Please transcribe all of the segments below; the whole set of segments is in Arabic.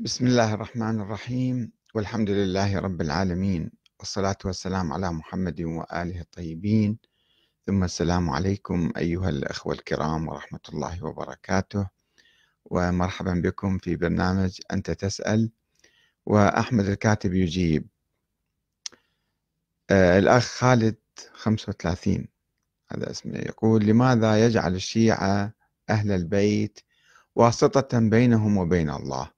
بسم الله الرحمن الرحيم. والحمد لله رب العالمين. والصلاة والسلام على محمد وآله الطيبين. ثم السلام عليكم أيها الأخوة الكرام ورحمة الله وبركاته. ومرحبا بكم في برنامج أنت تسأل وأحمد الكاتب يجيب. آه الأخ خالد 35 هذا اسمه يقول لماذا يجعل الشيعة أهل البيت واسطة بينهم وبين الله؟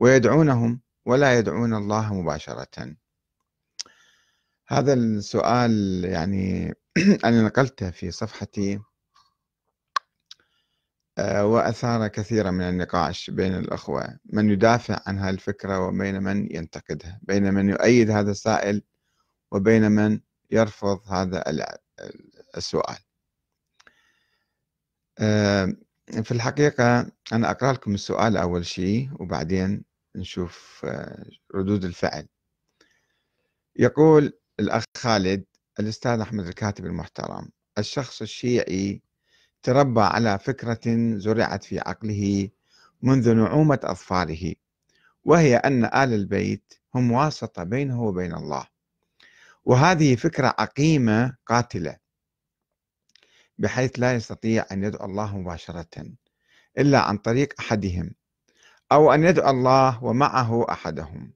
ويدعونهم ولا يدعون الله مباشرة. هذا السؤال يعني أنا نقلته في صفحتي آه، وأثار كثيرا من النقاش بين الأخوة. من يدافع عن هذه الفكرة وبين من ينتقدها بين من يؤيد هذا السائل وبين من يرفض هذا السؤال. آه، في الحقيقة أنا أقرأ لكم السؤال أول شيء وبعدين نشوف آه، ردود الفعل. يقول الأخ خالد الأستاذ أحمد الكاتب المحترم الشخص الشيعي تربى على فكرة زرعت في عقله منذ نعومة أظفاره وهي أن آل البيت هم واسطة بينه وبين الله وهذه فكرة عقيمة قاتلة بحيث لا يستطيع أن يدعو الله مباشرة إلا عن طريق أحدهم أو أن يدعو الله ومعه أحدهم.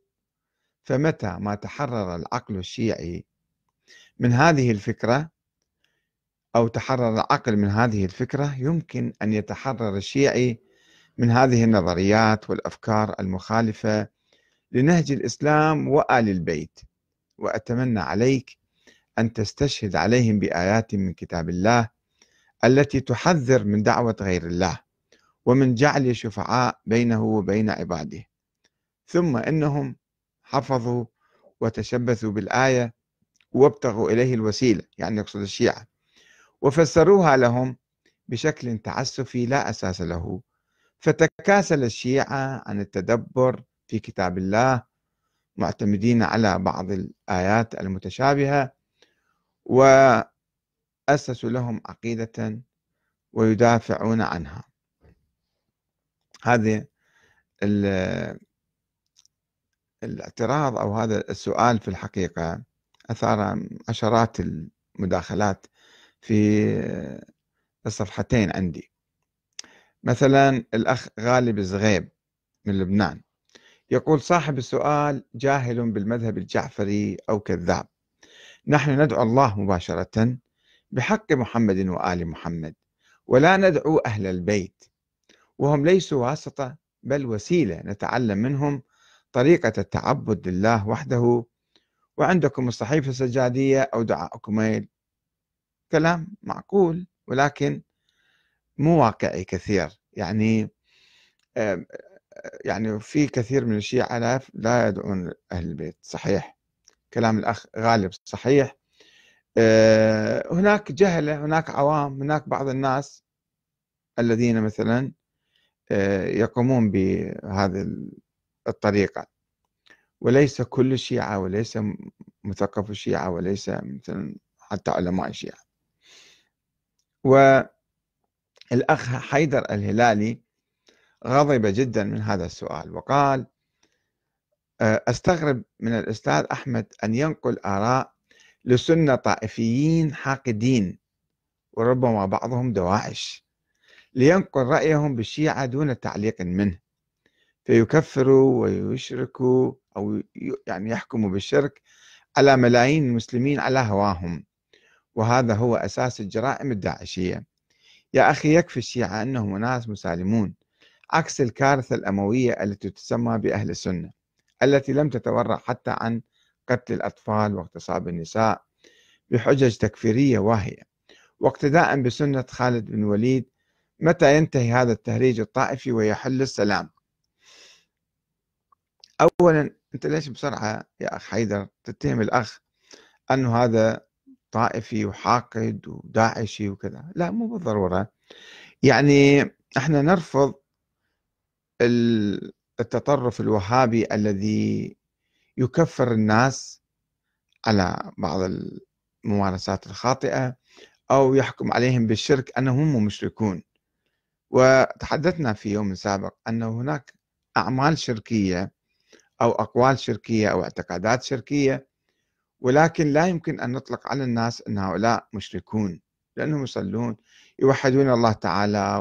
فمتى ما تحرر العقل الشيعي من هذه الفكرة أو تحرر العقل من هذه الفكرة يمكن أن يتحرر الشيعي من هذه النظريات والأفكار المخالفة لنهج الإسلام وآل البيت. وأتمنى عليك أن تستشهد عليهم بآيات من كتاب الله التي تحذر من دعوة غير الله ومن جعل شفعاء بينه وبين عباده. ثم إنهم حفظوا وتشبثوا بالآية وابتغوا إليه الوسيلة يعني يقصد الشيعة وفسروها لهم بشكل تعسفي لا أساس له. فتكاسل الشيعة عن التدبر في كتاب الله معتمدين على بعض الآيات المتشابهة واسسوا لهم عقيدة ويدافعون عنها. هذه الاعتراض أو هذا السؤال في الحقيقة أثار عشرات المداخلات في الصفحتين عندي. مثلا الأخ غالب الزغيب من لبنان يقول صاحب السؤال جاهل بالمذهب الجعفري أو كذاب. نحن ندعو الله مباشرة بحق محمد وآل محمد ولا ندعو أهل البيت وهم ليسوا واسطة بل وسيلة نتعلم منهم طريقة التعبد لله وحده. وعندكم الصحيفة السجادية أو دعاء كميل كلام معقول ولكن مو واقعي كثير. يعني يعني في كثير من الشيعة لا يدعون أهل البيت صحيح. كلام الأخ غالب صحيح هناك جهلة هناك عوام هناك بعض الناس الذين مثلا آه، يقومون بهذه الطريقة. وليس كل الشيعة وليس مثقف الشيعة وليس مثلا حتى علماء الشيعة والأخ حيدر الهلالي غضب جدا من هذا السؤال وقال آه، أستغرب من الأستاذ أحمد أن ينقل آراء لسنة طائفيين حاقدين وربما بعضهم دواعش لينقل رأيهم بالشيعة دون تعليق منه. فيكفروا ويشركوا أو يعني يحكموا بالشرك على ملايين المسلمين على هواهم. وهذا هو أساس الجرائم الداعشية. يا أخي يكفي الشيعة أنهم ناس مسالمون عكس الكارثة الأموية التي تسمى بأهل السنة التي لم تتورع حتى عن قتل الأطفال واغتصاب النساء بحجج تكفيرية واهية. واقتداء بسنة خالد بن وليد متى ينتهي هذا التهريج الطائفي ويحل السلام؟ أولا أنت ليش بسرعة يا أخ حيدر تتهم الأخ أنه هذا طائفي وحاقد وداعشي وكذا؟ لا مو بالضرورة. يعني إحنا نرفض التطرف الوهابي الذي يكفر الناس على بعض الممارسات الخاطئة أو يحكم عليهم بالشرك أنهم هم مشركون. وتحدثنا في يوم سابق أن هناك أعمال شركية أو أقوال شركية أو اعتقادات شركية ولكن لا يمكن أن نطلق على الناس أن هؤلاء مشركون لأنهم يصلون يوحدون الله تعالى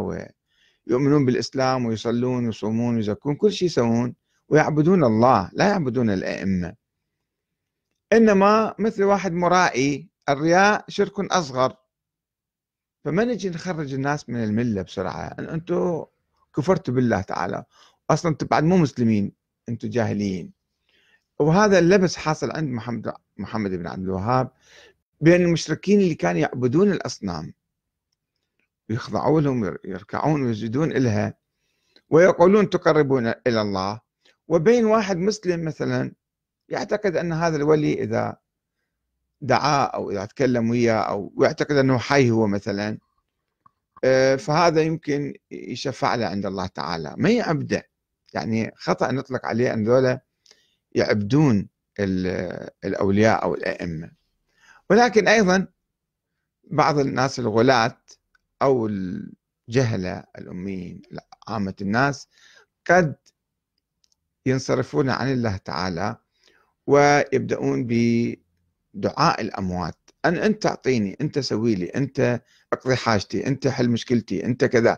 ويؤمنون بالإسلام ويصلون ويصومون ويزكون كل شيء يسوون. ويعبدون الله لا يعبدون الأئمة. إنما مثل واحد مرائي الرياء شرك أصغر. فما نجي نخرج الناس من الملة بسرعة؟ أن أنتم كفرتوا بالله تعالى. أصلا أنتم بعد مو مسلمين أنتم جاهليين وهذا اللبس حاصل عند محمد محمد بن عبد الوهاب بين المشركين اللي كانوا يعبدون الأصنام. يخضعون لهم يركعون ويسجدون لها ويقولون تقربون إلى الله. وبين واحد مسلم مثلا يعتقد أن هذا الولي إذا دعاه أو إذا تكلم وياه أو يعتقد أنه حي هو مثلا آه، فهذا يمكن يشفع له عند الله تعالى. ما يعبده يعني خطأ نطلق عليه أن ذولا يعبدون الأولياء أو الأئمة. ولكن أيضا بعض الناس الغلاة أو الجهلة الأميين عامة الناس قد ينصرفون عن الله تعالى ويبدأون بدعاء الأموات. أن أنت أعطيني أنت سوي لي أنت أقضي حاجتي أنت حل مشكلتي أنت كذا.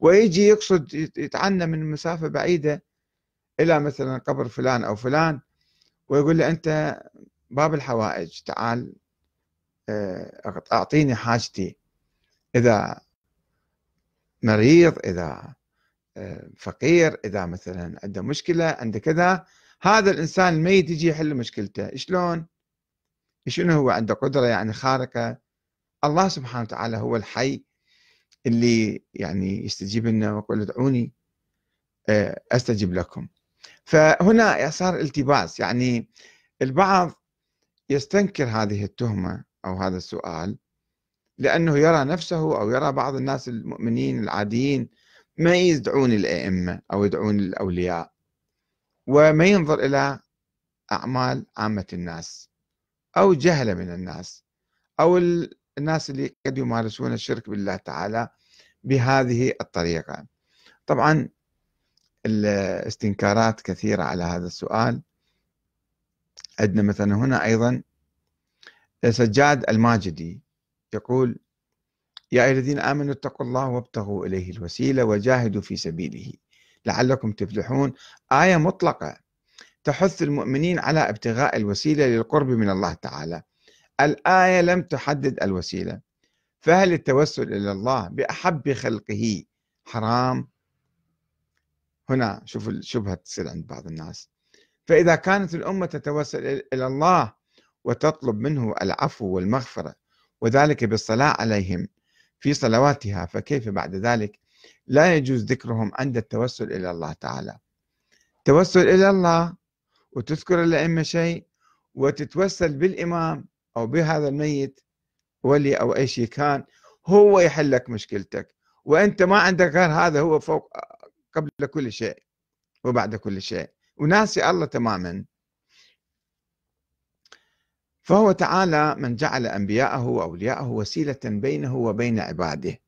ويجي يقصد يتعنى من مسافة بعيدة إلى مثلا قبر فلان أو فلان ويقول له أنت باب الحوائج تعال آه، أعطيني حاجتي. إذا مريض إذا فقير إذا مثلا عنده مشكلة عنده كذا هذا الإنسان الميت يجي يحل مشكلته. شلون؟ شنو هو عنده قدرة يعني خارقة؟ الله سبحانه وتعالى هو الحي اللي يعني يستجيب لنا ويقول ادعوني آه، أستجب لكم. فهنا صار التباس. يعني البعض يستنكر هذه التهمة أو هذا السؤال لأنه يرى نفسه أو يرى بعض الناس المؤمنين العاديين ما يدعون الأئمة أو يدعون الأولياء وما ينظر إلى أعمال عامة الناس أو جهلة من الناس أو الناس اللي قد يمارسون الشرك بالله تعالى بهذه الطريقة. طبعا الاستنكارات كثيرة على هذا السؤال. عندنا مثلا هنا أيضا سجاد الماجدي يقول يا أيها الذين آمنوا اتقوا الله وابتغوا إليه الوسيلة وجاهدوا في سبيله لعلكم تفلحون. آية مطلقة تحث المؤمنين على ابتغاء الوسيلة للقرب من الله تعالى. الآية لم تحدد الوسيلة. فهل التوسل إلى الله بأحب خلقه حرام؟ هنا شوف الشبهة تصير عند بعض الناس. فإذا كانت الأمة تتوسل إلى الله وتطلب منه العفو والمغفرة وذلك بالصلاة عليهم في صلواتها فكيف بعد ذلك؟ لا يجوز ذكرهم عند التوسل إلى الله تعالى. توسل إلى الله وتذكر الأئمة شيء وتتوسل بالإمام أو بهذا الميت ولي أو أي شيء كان هو يحل لك مشكلتك. وأنت ما عندك غير هذا هو فوق قبل كل شيء وبعد كل شيء. وناسي الله تماما. فهو تعالى من جعل أنبياءه وأولياءه وسيلة بينه وبين عباده.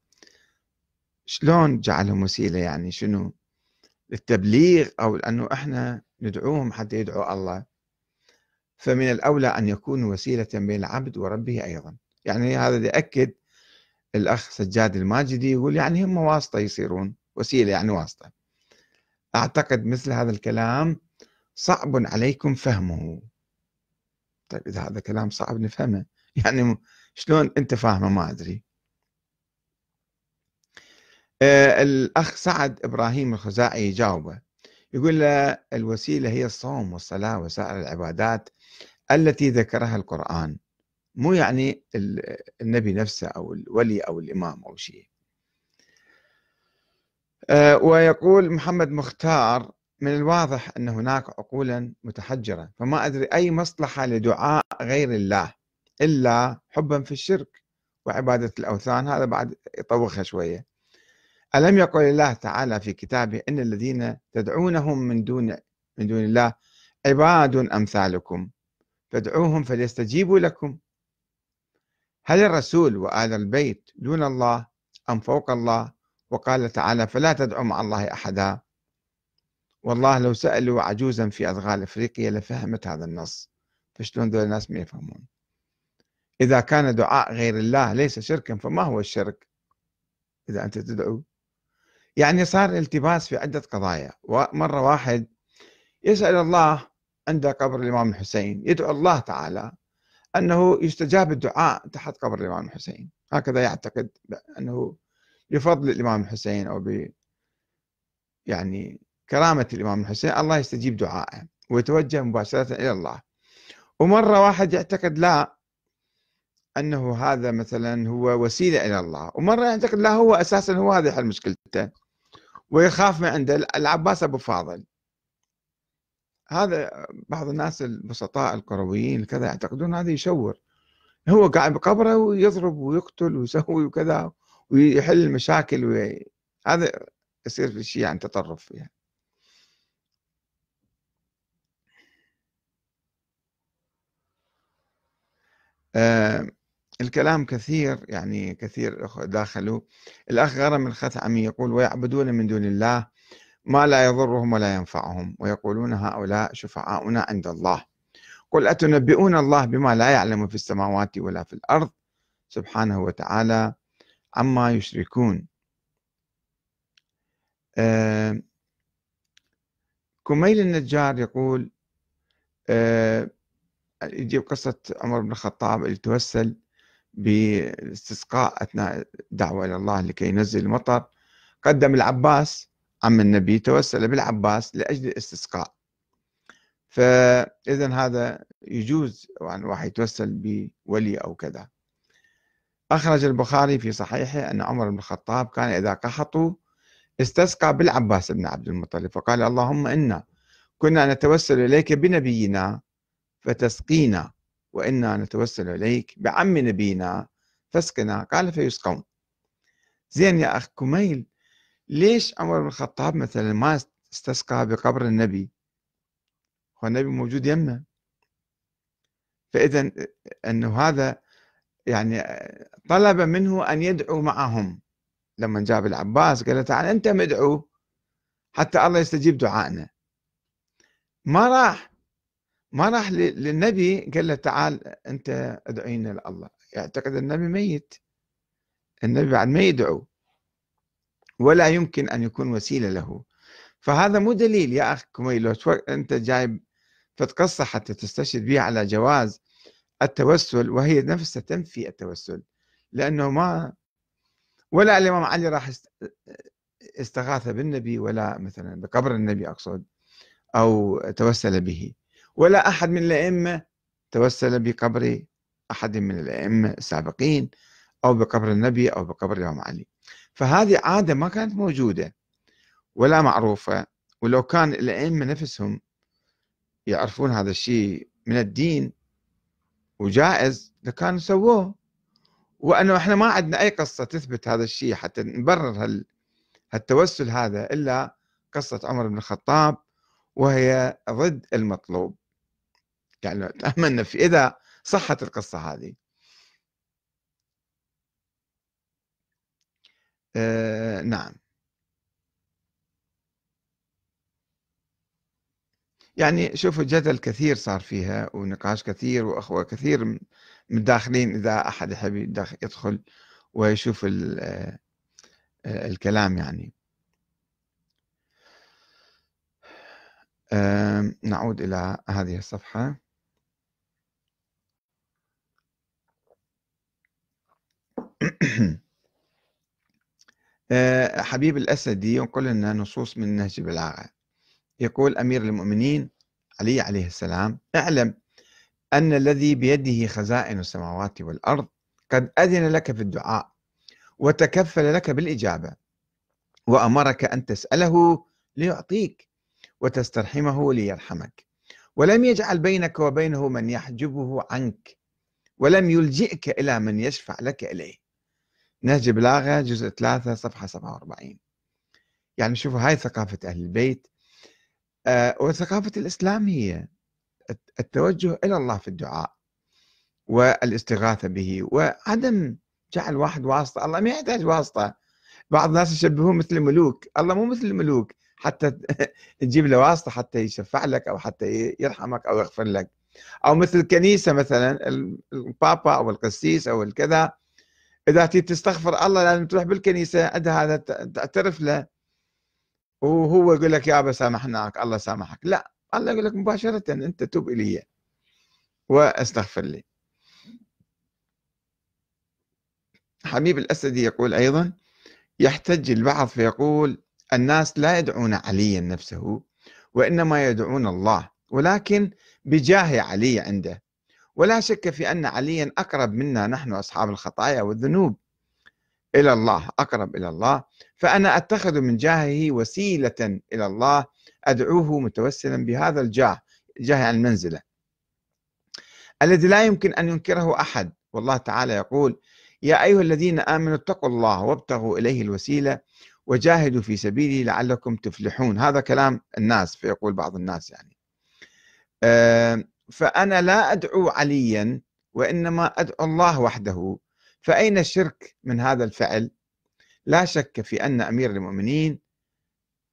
شلون جعلهم وسيلة يعني؟ شنو؟ للتبليغ أو لأنه إحنا ندعوهم حتى يدعوا الله. فمن الأولى أن يكونوا وسيلة بين العبد وربه أيضا. يعني هذا يأكد الأخ سجاد الماجدي يقول يعني هم واسطة يصيرون. وسيلة يعني واسطة. أعتقد مثل هذا الكلام صعب عليكم فهمه. طيب إذا هذا كلام صعب نفهمه. يعني شلون أنت فاهمه ما أدري. آه الأخ سعد إبراهيم الخزاعي يجاوبه. يقول له الوسيلة هي الصوم والصلاة وسائر العبادات التي ذكرها القرآن. مو يعني النبي نفسه أو الولي أو الإمام أو شيء. آه، ويقول محمد مختار من الواضح أن هناك عقولا متحجرة فما أدري أي مصلحة لدعاء غير الله إلا حبا في الشرك وعبادة الأوثان. هذا بعد يطوخها شوية. ألم يقل الله تعالى في كتابه إن الذين تدعونهم من دون من دون الله عباد أمثالكم فادعوهم فليستجيبوا لكم. هل الرسول وآل البيت دون الله أم فوق الله؟ وقال تعالى فلا تدعوا مع الله أحدا. والله لو سألوا عجوزا في أدغال أفريقيا لفهمت هذا النص فشلون ذول الناس ما يفهمون؟ إذا كان دعاء غير الله ليس شركا فما هو الشرك؟ إذا أنت تدعو. يعني صار التباس في عدة قضايا. مرة واحد يسأل الله عند قبر الإمام الحسين يدعو الله تعالى أنه يستجاب الدعاء تحت قبر الإمام الحسين. هكذا يعتقد أنه بفضل الإمام الحسين أو ب يعني كرامة الإمام الحسين الله يستجيب دعائه ويتوجه مباشرة إلى الله. ومرة واحد يعتقد لا أنه هذا مثلا هو وسيلة إلى الله. ومرة يعتقد لا هو أساسا هو هذا يحل مشكلته. ويخاف من عنده العباس أبو فاضل. هذا بعض الناس البسطاء الكرويين كذا يعتقدون هذا يشور. هو قاعد بقبره ويضرب ويقتل ويسوي وكذا ويحل المشاكل وي... هذا يصير في شيء عن تطرف فيها. الكلام كثير يعني كثير داخلوا. الأخ غرم الخثعمي يقول ويعبدون من دون الله ما لا يضرهم ولا ينفعهم. ويقولون هؤلاء شفعاؤنا عند الله. قل أتنبئون الله بما لا يعلم في السماوات ولا في الأرض سبحانه وتعالى عما يشركون. آه كميل النجار يقول آه يجيب قصة عمر بن الخطاب اللي توسل بالاستسقاء أثناء الدعوة إلى الله لكي ينزل المطر. قدم العباس عم النبي توسل بالعباس لأجل الاستسقاء. فإذا هذا يجوز يعني واحد يتوسل بولي أو كذا. أخرج البخاري في صحيحه أن عمر بن الخطاب كان إذا قحطوا استسقى بالعباس بن عبد المطلب فقال اللهم إنا كنا نتوسل إليك بنبينا فتسقينا وإنا نتوسل إليك بعم نبينا فاسقنا. قال فيسقون. زين يا أخ كميل ليش عمر بن الخطاب مثلا ما استسقى بقبر النبي؟ هو النبي موجود يمه فإذا أنه هذا يعني طلب منه أن يدعو معهم. لما جاب العباس قال له تعال أنت مدعو حتى الله يستجيب دعائنا. ما راح ما راح للنبي قال له تعال أنت ادعينا لله يعتقد النبي ميت. النبي بعد ما يدعو. ولا يمكن أن يكون وسيلة له. فهذا مو دليل. يا أخ كميلو أنت جايب فتقصة حتى تستشهد بها على جواز التوسل وهي نفسها تنفي التوسل. لأنه ما ولا الإمام علي راح استغاث بالنبي ولا مثلا بقبر النبي أقصد أو توسل به. ولا أحد من الأئمة توسل بقبر أحد من الأئمة السابقين أو بقبر النبي أو بقبر الإمام علي. فهذه عادة ما كانت موجودة ولا معروفة ولو كان الأئمة نفسهم يعرفون هذا الشيء من الدين وجائز لكانوا سووه. وأنه إحنا ما عندنا أي قصة تثبت هذا الشيء حتى نبرر هال هالتوسل هذا إلا قصة عمر بن الخطاب وهي ضد المطلوب. يعني تأملنا في إذا صحت القصة هذه. آه نعم. يعني شوفوا جدل كثير صار فيها ونقاش كثير وأخوة كثير متداخلين إذا أحد يحب يدخل ويشوف آه، الكلام يعني. نعود إلى هذه الصفحة. حبيب الأسدي ينقل لنا نصوص من نهج البلاغة يقول أمير المؤمنين علي عليه السلام اعلم أن الذي بيده خزائن السماوات والأرض قد أذن لك في الدعاء وتكفل لك بالإجابة وأمرك أن تسأله ليعطيك وتسترحمه ليرحمك. ولم يجعل بينك وبينه من يحجبه عنك ولم يلجئك إلى من يشفع لك إليه. نهج بلاغة جزء 3 صفحة 47 يعني شوفوا هاي ثقافة أهل البيت. آه وثقافة الإسلام هي التوجه إلى الله في الدعاء والاستغاثة به وعدم جعل واحد واسطة. الله ما يحتاج واسطة. بعض الناس يشبهون مثل الملوك الله مو مثل الملوك. حتى تجيب له واسطة حتى يشفع لك أو حتى يرحمك أو يغفر لك. أو مثل الكنيسة مثلا البابا أو القسيس أو الكذا. تريد تستغفر الله لازم تروح بالكنيسة عندها هذا تعترف له. وهو يقول لك يابا سامحناك الله سامحك. لا الله يقول لك مباشرة أنت توب إلي. وأستغفر لي. حبيب الأسدي يقول أيضا يحتج البعض فيقول الناس لا يدعون عليا نفسه وإنما يدعون الله ولكن بجاه علي عنده. ولا شك في أن عليا أقرب منا نحن أصحاب الخطايا والذنوب. إلى الله أقرب إلى الله. فأنا أتخذ من جاهه وسيلة إلى الله أدعوه متوسلا بهذا الجاه جاه عن المنزلة. الذي لا يمكن أن ينكره أحد. والله تعالى يقول يا أيها الذين آمنوا اتقوا الله وابتغوا إليه الوسيلة وجاهدوا في سبيله لعلكم تفلحون. هذا كلام الناس فيقول بعض الناس يعني. فأنا لا أدعو عليا وإنما أدعو الله وحده. فأين الشرك من هذا الفعل؟ لا شك في أن أمير المؤمنين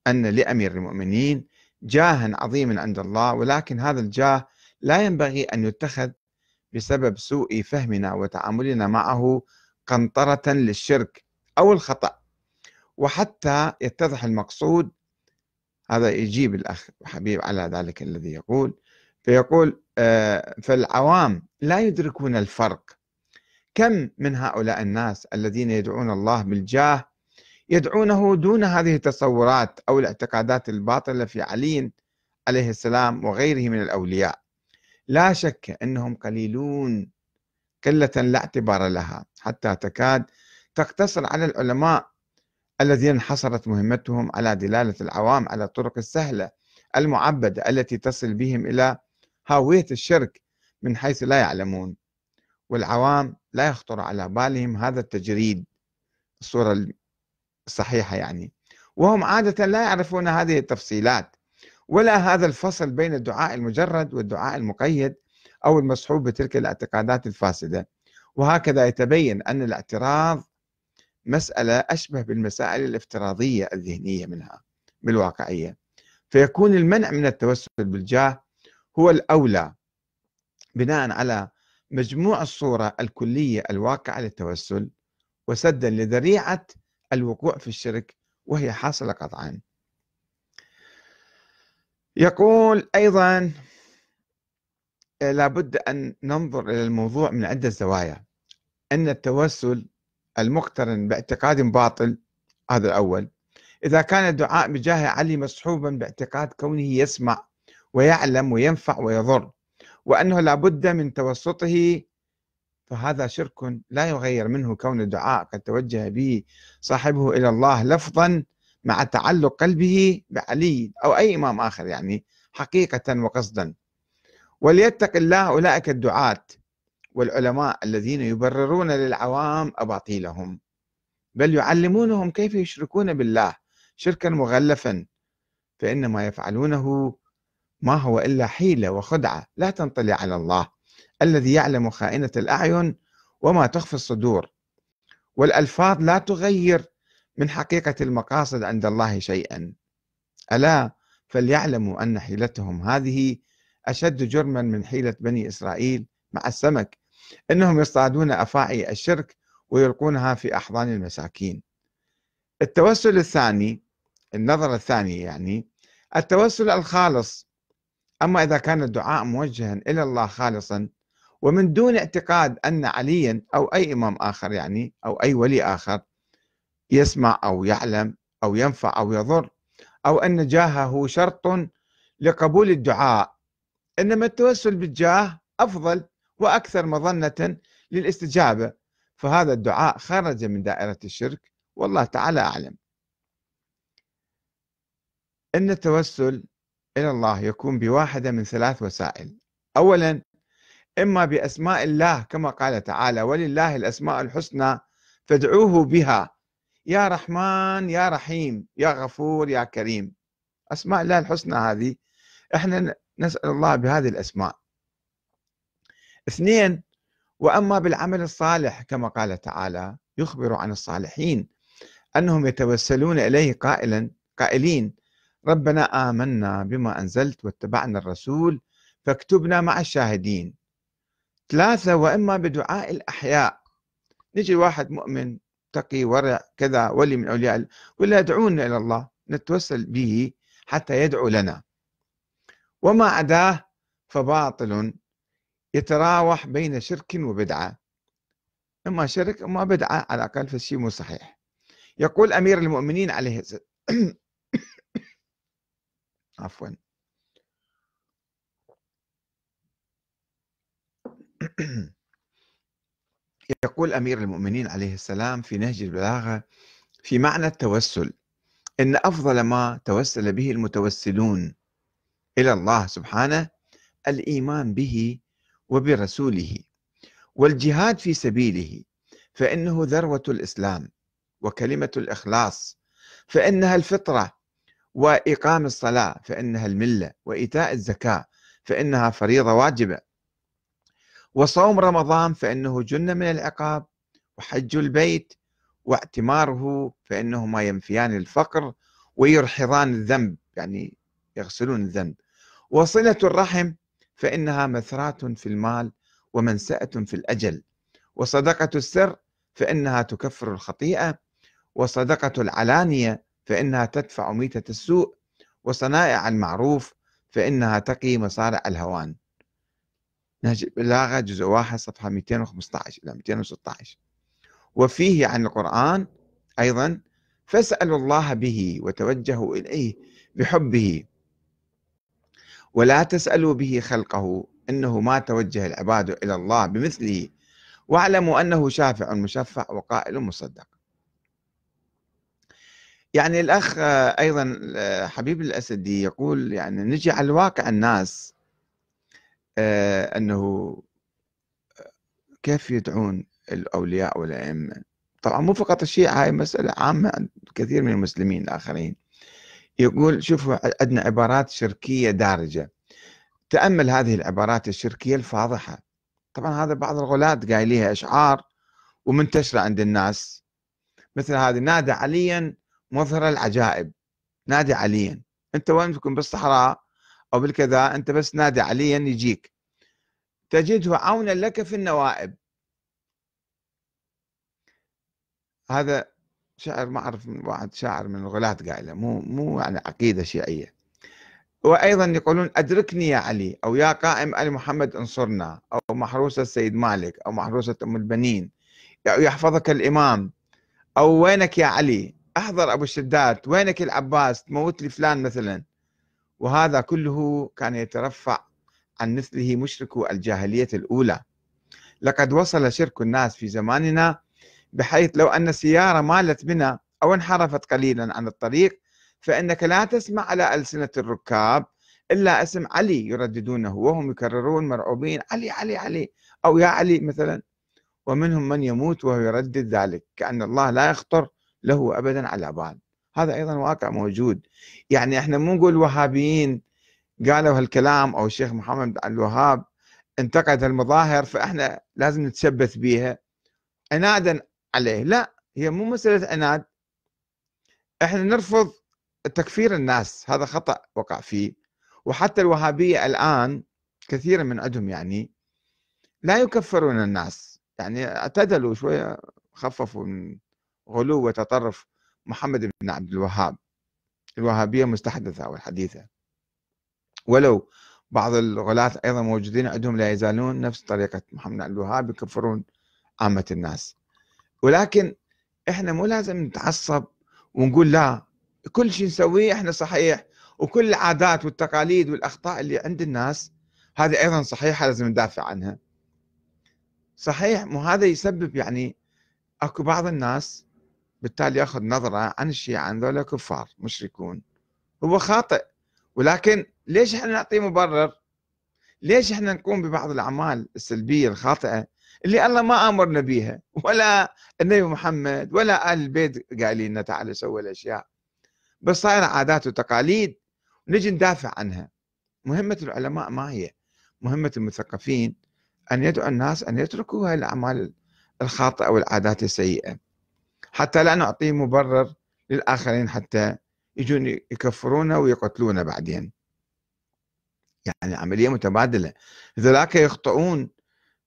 أن لأمير المؤمنين جاها عظيما عند الله ولكن هذا الجاه لا ينبغي أن يتخذ بسبب سوء فهمنا وتعاملنا معه قنطرة للشرك أو الخطأ. وحتى يتضح المقصود هذا يجيب الأخ حبيب على ذلك الذي يقول فيقول آه، فالعوام لا يدركون الفرق. كم من هؤلاء الناس الذين يدعون الله بالجاه يدعونه دون هذه التصورات أو الاعتقادات الباطلة في علي عليه السلام وغيره من الأولياء. لا شك أنهم قليلون قلة لا اعتبار لها حتى تكاد تقتصر على العلماء الذين حصرت مهمتهم على دلالة العوام على الطرق السهلة المعبدة التي تصل بهم إلى هاوية الشرك من حيث لا يعلمون. والعوام لا يخطر على بالهم هذا التجريد الصورة الصحيحة يعني. وهم عادة لا يعرفون هذه التفصيلات ولا هذا الفصل بين الدعاء المجرد والدعاء المقيد أو المصحوب بتلك الاعتقادات الفاسدة. وهكذا يتبين أن الاعتراض مسألة أشبه بالمسائل الافتراضية الذهنية منها بالواقعية. فيكون المنع من التوسل بالجاه هو الأولى بناء على مجموع الصورة الكلية الواقعة للتوسل وسدا لذريعة الوقوع في الشرك وهي حاصلة قطعا. يقول أيضا لابد أن ننظر إلى الموضوع من عدة زوايا. أن التوسل المقترن باعتقاد باطل هذا الأول. إذا كان الدعاء بجاه علي مصحوبا باعتقاد كونه يسمع ويعلم وينفع ويضر وأنه لابد من توسطه فهذا شرك لا يغير منه كون الدعاء قد توجه به صاحبه إلى الله لفظا مع تعلق قلبه بعلي أو أي إمام آخر يعني حقيقة وقصدا. وليتق الله أولئك الدعاة والعلماء الذين يبررون للعوام أباطيلهم بل يعلمونهم كيف يشركون بالله شركا مغلفا فإنما يفعلونه ما هو إلا حيلة وخدعة لا تنطلي على الله الذي يعلم خائنة الأعين وما تخفي الصدور. والألفاظ لا تغير من حقيقة المقاصد عند الله شيئا. ألا فليعلموا أن حيلتهم هذه أشد جرما من حيلة بني إسرائيل مع السمك إنهم يصطادون أفاعي الشرك ويلقونها في أحضان المساكين. التوسل الثاني النظر الثاني يعني التوسل الخالص أما إذا كان الدعاء موجها إلى الله خالصا ومن دون اعتقاد أن عليا أو أي إمام آخر يعني أو أي ولي آخر يسمع أو يعلم أو ينفع أو يضر أو أن جاهه شرط لقبول الدعاء إنما التوسل بالجاه أفضل وأكثر مظنة للاستجابة فهذا الدعاء خرج من دائرة الشرك والله تعالى أعلم. أن التوسل إلى الله يكون بواحدة من ثلاث وسائل. أولا إما بأسماء الله كما قال تعالى ولله الأسماء الحسنى فادعوه بها. يا رحمن يا رحيم يا غفور يا كريم. أسماء الله الحسنى هذه إحنا نسأل الله بهذه الأسماء. اثنين وأما بالعمل الصالح كما قال تعالى يخبر عن الصالحين أنهم يتوسلون إليه قائلا قائلين ربنا آمنا بما أنزلت واتبعنا الرسول فاكتبنا مع الشاهدين. ثلاثة وإما بدعاء الأحياء. نجي واحد مؤمن تقي ورع كذا ولي من أولياء ولا أدعونا إلى الله نتوسل به حتى يدعو لنا. وما عداه فباطل يتراوح بين شرك وبدعة. إما شرك إما بدعة على الأقل فالشيء مو صحيح. يقول أمير المؤمنين عليه عفوا. يقول أمير المؤمنين عليه السلام في نهج البلاغة في معنى التوسل إن أفضل ما توسل به المتوسلون إلى الله سبحانه الإيمان به وبرسوله والجهاد في سبيله فإنه ذروة الإسلام وكلمة الإخلاص فإنها الفطرة وإقام الصلاة فإنها الملة وإيتاء الزكاة فإنها فريضة واجبة. وصوم رمضان فإنه جنة من العقاب. وحج البيت واعتماره فإنهما ينفيان الفقر ويرحضان الذنب يعني يغسلون الذنب. وصلة الرحم فإنها مثرات في المال ومنسأة في الأجل. وصدقة السر فإنها تكفر الخطيئة. وصدقة العلانية فإنها تدفع ميتة السوء وصنائع المعروف فإنها تقي مصارع الهوان. نهج البلاغة جزء واحد صفحة 215 إلى 216 وفيه عن القرآن أيضا فاسألوا الله به وتوجهوا إليه بحبه ولا تسألوا به خلقه إنه ما توجه العباد إلى الله بمثله واعلموا أنه شافع مشفع وقائل مصدق. يعني الأخ أيضا حبيب الأسدي يقول يعني نجي على الواقع الناس آه، أنه كيف يدعون الأولياء والأئمة؟ طبعا مو فقط الشيعة هاي مسألة عامة عند كثير من المسلمين الآخرين. يقول شوفوا عندنا عبارات شركية دارجة. تأمل هذه العبارات الشركية الفاضحة. طبعا هذا بعض الغلاة قايليها أشعار ومنتشرة عند الناس. مثل هذه نادى عليا مظهر العجائب نادي عليا. أنت وين تكون بالصحراء أو بالكذا أنت بس نادي عليا يجيك. تجده عونا لك في النوائب. هذا شعر ما أعرف واحد شاعر من الغلاة قايله مو مو يعني عقيدة شيعية. وأيضا يقولون أدركني يا علي أو يا قائم آل محمد انصرنا أو محروسة السيد مالك أو محروسة أم البنين أو يحفظك الإمام أو وينك يا علي؟ أحضر أبو الشداد وينك العباس؟ تموت لي فلان مثلا. وهذا كله كان يترفع عن مثله مشركو الجاهلية الأولى. لقد وصل شرك الناس في زماننا بحيث لو أن السيارة مالت بنا أو انحرفت قليلا عن الطريق فإنك لا تسمع على ألسنة الركاب إلا اسم علي يرددونه وهم يكررون مرعوبين علي علي علي. أو يا علي مثلا. ومنهم من يموت وهو يردد ذلك كأن الله لا يخطر له ابدا على بال هذا أيضا واقع موجود. يعني إحنا مو نقول وهابيين قالوا هالكلام أو الشيخ محمد بن الوهاب انتقد المظاهر فإحنا لازم نتشبث بها عنادا عليه. لا هي مو مسألة عناد. إحنا نرفض تكفير الناس. هذا خطأ وقع فيه. وحتى الوهابية الآن كثير من عندهم يعني لا يكفرون الناس. يعني اعتدلوا شوية خففوا من غلو وتطرف محمد بن عبد الوهاب. الوهابية مستحدثة أو الحديثة ولو بعض الغلاة أيضا موجودين عندهم لا يزالون نفس طريقة محمد عبد الوهاب يكفرون عامة الناس. ولكن إحنا مو لازم نتعصب ونقول لا كل شيء نسويه إحنا صحيح وكل العادات والتقاليد والأخطاء اللي عند الناس هذه أيضا صحيحة لازم ندافع عنها. صحيح مو هذا يسبب يعني أكو بعض الناس بالتالي ياخذ نظرة عن الشيعة عن ذولا كفار مشركون. هو خاطئ. ولكن ليش إحنا نعطيه مبرر؟ ليش إحنا نقوم ببعض الأعمال السلبية الخاطئة اللي الله ما آمرنا بها ولا النبي محمد ولا آل البيت قايلين لنا تعالوا سووا الأشياء. بس صايره عادات وتقاليد نجي ندافع عنها. مهمة العلماء ما هي؟ مهمة المثقفين أن يدعو الناس أن يتركوا هاي الأعمال الخاطئة والعادات السيئة. حتى لا نعطي مبرر للآخرين حتى يجون يكفرونه ويقتلونه بعدين. يعني عملية متبادلة. ذلك يخطئون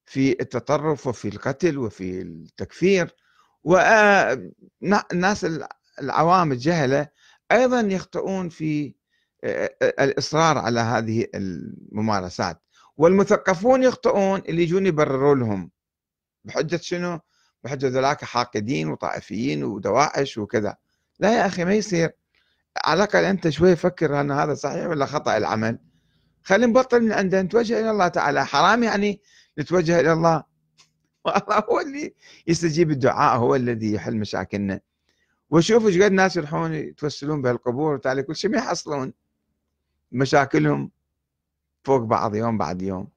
في التطرف وفي القتل وفي التكفير والناس العوام الجهلة أيضا يخطئون في الإصرار على هذه الممارسات. والمثقفون يخطئون اللي يجون يبرروا لهم. بحجة شنو؟ بحجة ذلك حاقدين وطائفيين ودواعش وكذا. لا يا أخي ما يصير. على الأقل أنت شوي فكر أن هذا صحيح ولا خطأ العمل. خلينا نبطل من عنده نتوجه إلى الله تعالى. حرام يعني نتوجه إلى الله. والله هو اللي يستجيب الدعاء هو الذي يحل مشاكلنا. وشوفوا إيش قد ناس يروحون يتوسلون بهالقبور وتالي كل شيء ما يحصلون. مشاكلهم فوق بعض يوم بعد يوم.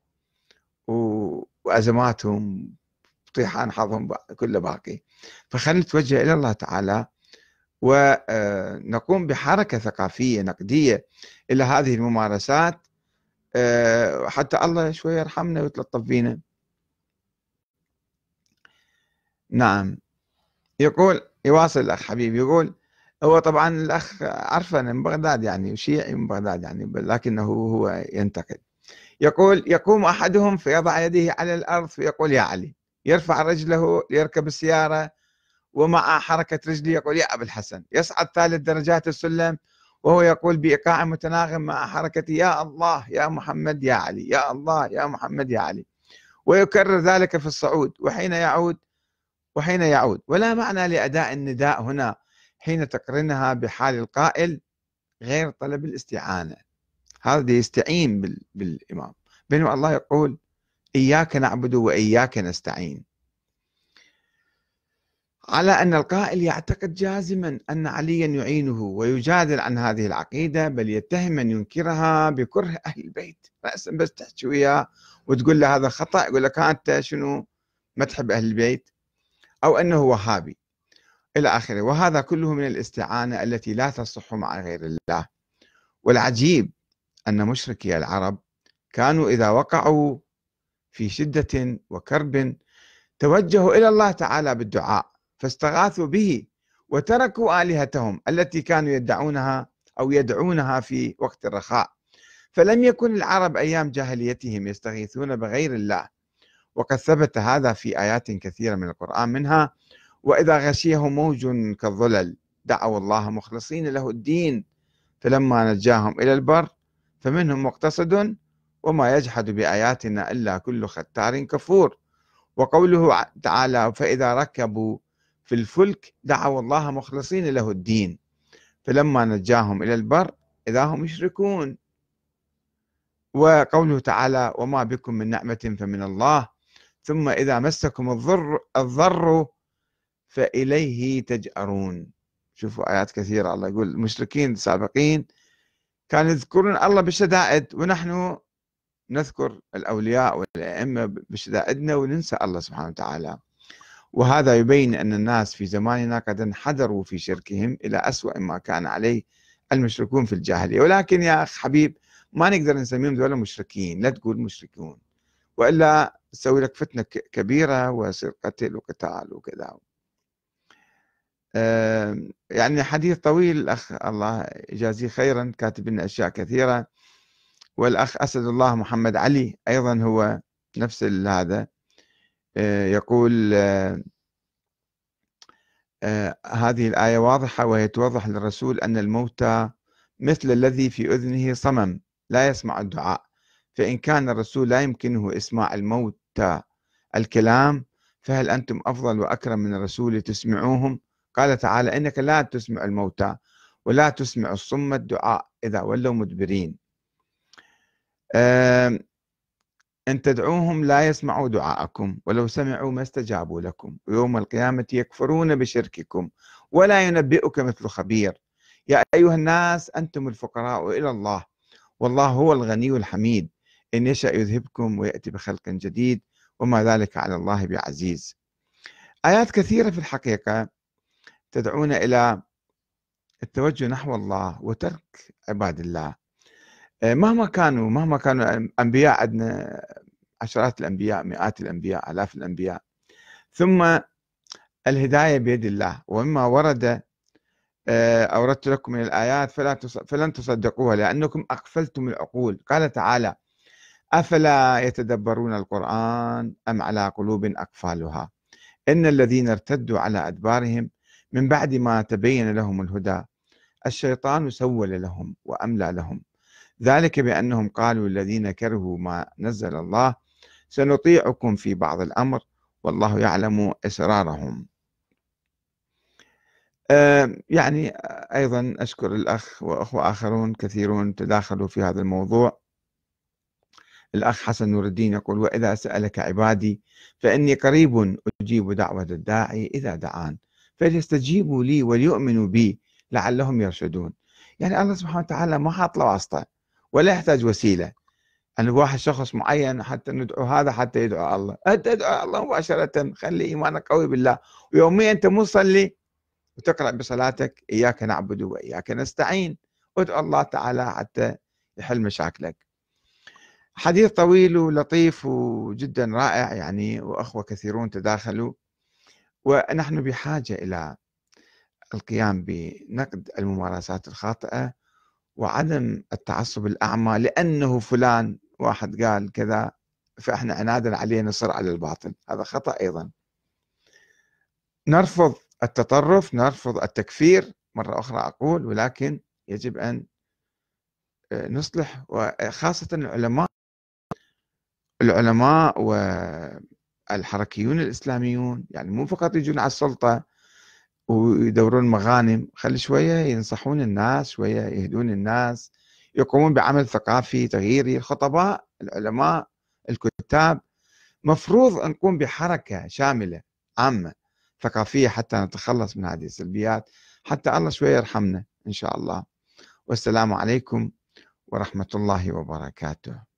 وأزماتهم طيحان حظهم كله باقي. فخلينا نتوجه إلى الله تعالى ونقوم بحركة ثقافية نقدية إلى هذه الممارسات آه، حتى الله شوية يرحمنا ويتلطف بينا. نعم. يقول يواصل الأخ حبيبي يقول هو طبعا الأخ عرفه من بغداد يعني شيعي من بغداد يعني لكنه هو ينتقد. يقول يقوم أحدهم فيضع يديه على الأرض فيقول يا علي. يرفع رجله ليركب السيارة ومع حركة رجله يقول يا ابا الحسن يصعد ثالث درجات السلم وهو يقول بإيقاع متناغم مع حركة يا الله يا محمد يا علي يا الله يا محمد يا علي. ويكرر ذلك في الصعود وحين يعود وحين يعود. ولا معنى لأداء النداء هنا حين تقرنها بحال القائل غير طلب الاستعانة. هذا يستعين بالإمام. بينما الله يقول إياك نعبد وإياك نستعين. على أن القائل يعتقد جازما أن عليا يعينه ويجادل عن هذه العقيدة بل يتهم من ينكرها بكره أهل البيت. رأسا بس تحكي وياه وتقول له هذا خطأ يقول لك أنت شنو؟ ما تحب أهل البيت؟ أو أنه وهابي. إلى آخره. وهذا كله من الاستعانة التي لا تصح مع غير الله. والعجيب أن مشركي العرب كانوا إذا وقعوا في شدة وكرب توجهوا إلى الله تعالى بالدعاء فاستغاثوا به وتركوا آلهتهم التي كانوا يدعونها أو يدعونها في وقت الرخاء. فلم يكن العرب أيام جاهليتهم يستغيثون بغير الله. وقد ثبت هذا في آيات كثيرة من القرآن منها وإذا غشيه موج كالظلل دعوا الله مخلصين له الدين فلما نجاهم إلى البر فمنهم مقتصد وما يجحد بآياتنا إلا كل ختار كفور. وقوله تعالى فإذا ركبوا في الفلك دعوا الله مخلصين له الدين. فلما نجاهم إلى البر إذا هم يشركون. وقوله تعالى وما بكم من نعمة فمن الله. ثم إذا مسكم الضر الضر فإليه تجأرون. شوفوا آيات كثيرة الله يقول المشركين السابقين كانوا يذكرون الله بالشدائد ونحن نذكر الأولياء والأئمة بشدائدنا وننسى الله سبحانه وتعالى. وهذا يبين أن الناس في زماننا قد انحدروا في شركهم إلى أسوأ ما كان عليه المشركون في الجاهلية. ولكن يا أخ حبيب ما نقدر نسميهم ذولا مشركين لا تقول مشركون. وإلا تسوي لك فتنة كبيرة ويصير قتل وقتال وكذا. يعني حديث طويل الأخ الله يجازيه خيرا كاتب لنا أشياء كثيرة. والأخ أسد الله محمد علي أيضا هو نفس هذا. آه، يقول آه، آه، هذه الآية واضحة وهي توضح للرسول أن الموتى مثل الذي في أذنه صمم لا يسمع الدعاء. فإن كان الرسول لا يمكنه إسماع الموتى الكلام فهل أنتم أفضل وأكرم من الرسول تسمعوهم؟ قال تعالى إنك لا تسمع الموتى ولا تسمع الصم الدعاء إذا ولوا مدبرين. أن تدعوهم لا يسمعوا دعاءكم ولو سمعوا ما استجابوا لكم. ويوم القيامة يكفرون بشرككم ولا ينبئك مثل خبير. يا أيها الناس أنتم الفقراء إلى الله. والله هو الغني الحميد. إن يشاء يذهبكم ويأتي بخلق جديد وما ذلك على الله بعزيز. آيات كثيرة في الحقيقة تدعونا إلى التوجه نحو الله وترك عباد الله. مهما كانوا مهما كانوا أنبياء عندنا عشرات الأنبياء مئات الأنبياء آلاف الأنبياء. ثم الهداية بيد الله. ومما ورد آه، أوردت لكم من الآيات فلا فلن تصدقوها لأنكم أقفلتم العقول. قال تعالى أفلا يتدبرون القرآن أم على قلوب أقفالها؟ إن الذين ارتدوا على أدبارهم من بعد ما تبين لهم الهدى الشيطان سول لهم وأملى لهم. ذلك بأنهم قالوا الذين كرهوا ما نزل الله سنطيعكم في بعض الأمر والله يعلم إسرارهم. يعني أيضا أشكر الأخ وأخوة آخرون كثيرون تداخلوا في هذا الموضوع. الأخ حسن نور الدين يقول وإذا سألك عبادي فإني قريب أجيب دعوة الداعي إذا دعان فليستجيبوا لي وليؤمنوا بي لعلهم يرشدون. يعني الله سبحانه وتعالى ما حاط له واسطة. ولا يحتاج وسيلة. أن واحد شخص معين حتى ندعو هذا حتى يدعو الله. أنت ادعو الله مباشرة خلي إيمانك قوي بالله. ويوميا أنت مو تصلي وتقرأ بصلاتك إياك نعبد وإياك نستعين. ادعو الله تعالى حتى يحل مشاكلك. حديث طويل ولطيف وجدا رائع يعني وأخوة كثيرون تداخلوا. ونحن بحاجة إلى القيام بنقد الممارسات الخاطئة. وعدم التعصب الأعمى لأنه فلان واحد قال كذا فإحنا عنادا عليه نصر على الباطل. هذا خطأ أيضا. نرفض التطرف نرفض التكفير مرة أخرى أقول ولكن يجب أن آه، نصلح. وخاصة العلماء العلماء والحركيون الإسلاميون يعني مو فقط يجون على السلطة ويدورون مغانم خلي شوية ينصحون الناس شوية يهدون الناس يقومون بعمل ثقافي تغييري. الخطباء العلماء الكتاب مفروض نقوم بحركة شاملة عامة ثقافية حتى نتخلص من هذه السلبيات. حتى الله شوية يرحمنا إن شاء الله. والسلام عليكم ورحمة الله وبركاته.